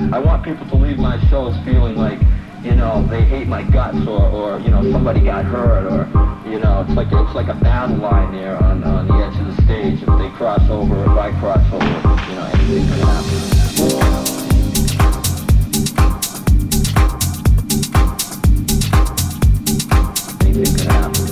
I want people to leave my shows feeling like, you know, they hate my guts or, or you know, somebody got hurt or, you know, it's like it's like a battle line there on, on the edge of the stage. If they cross over, if I cross over, you know, anything can happen. Anything can happen.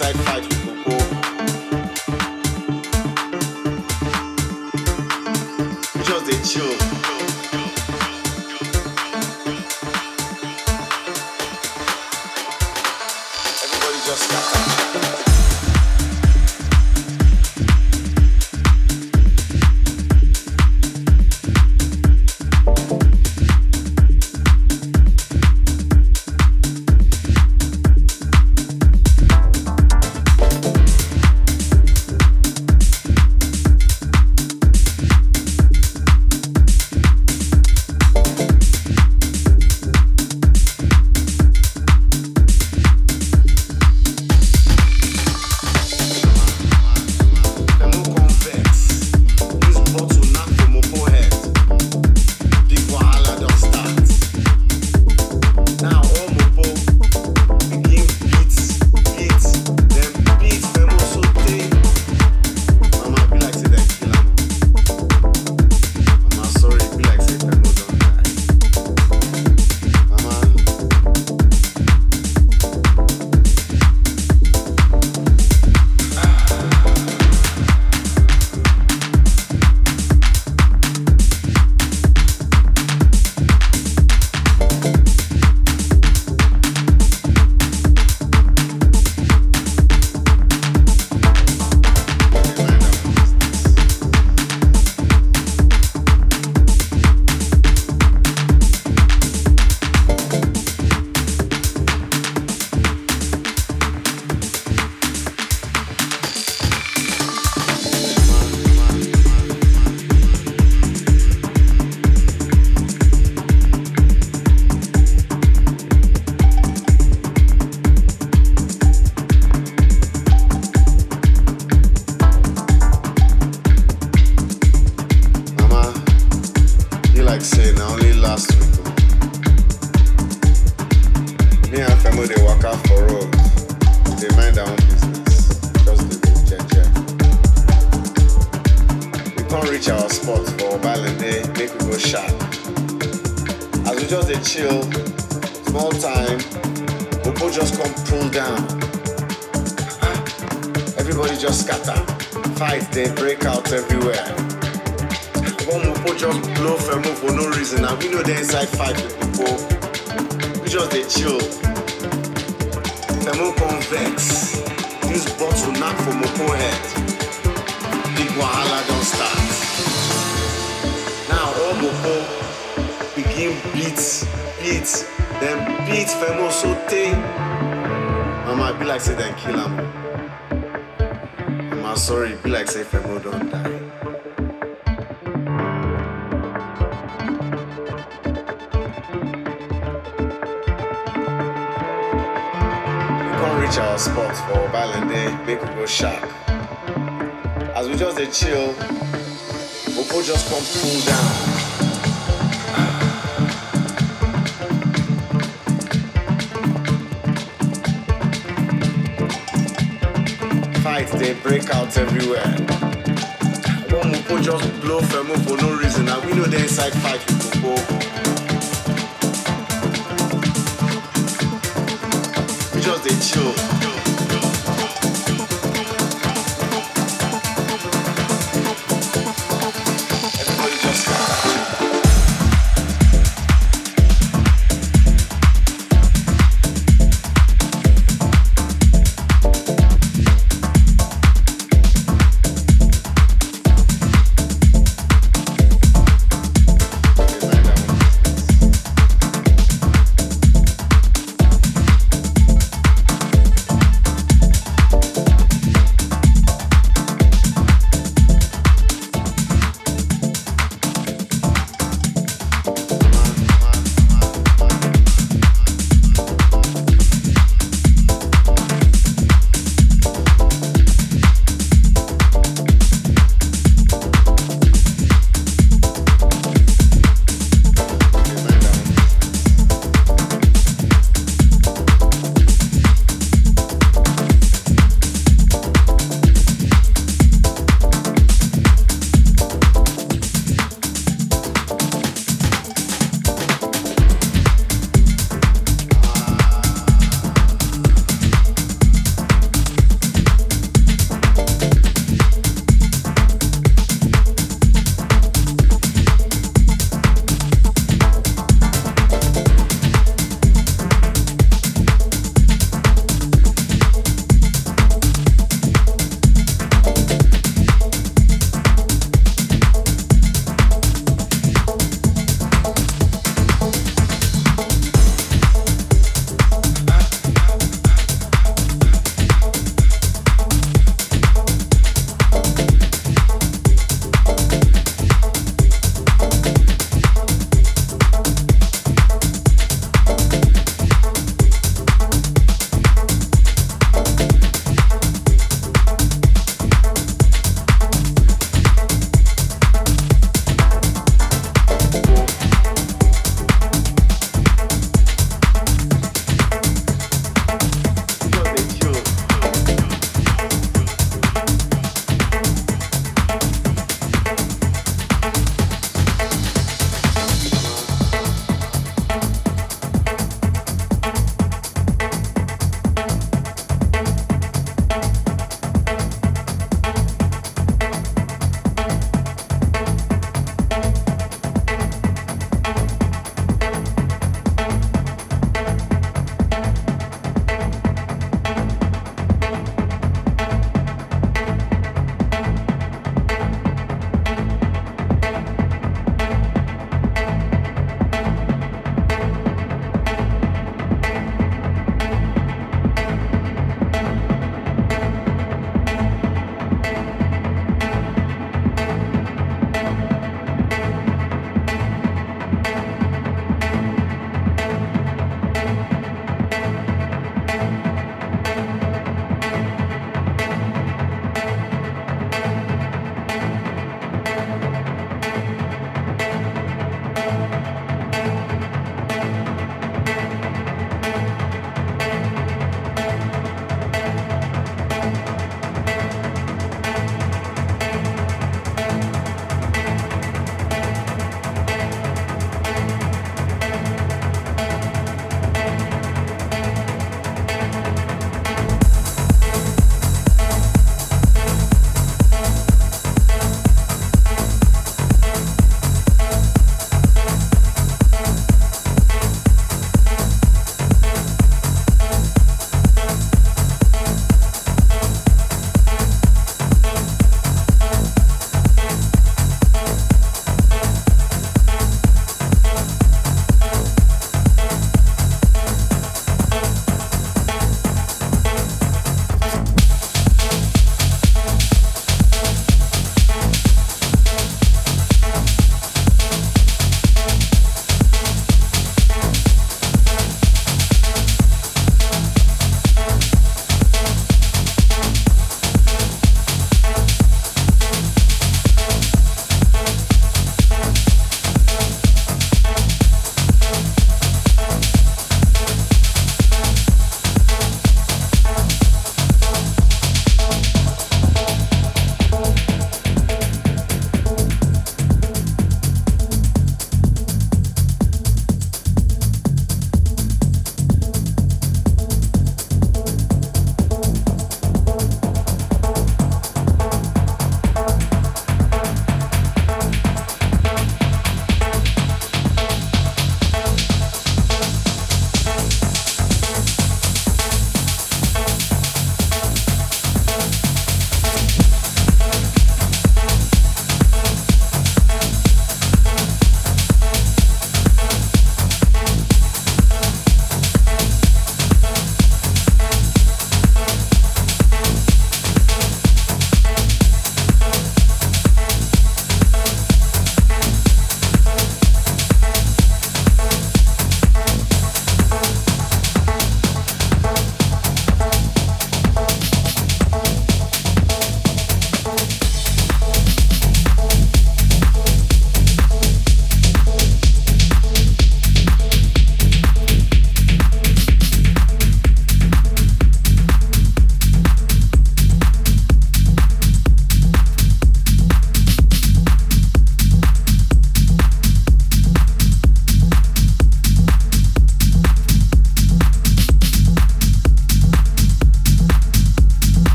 Inside fight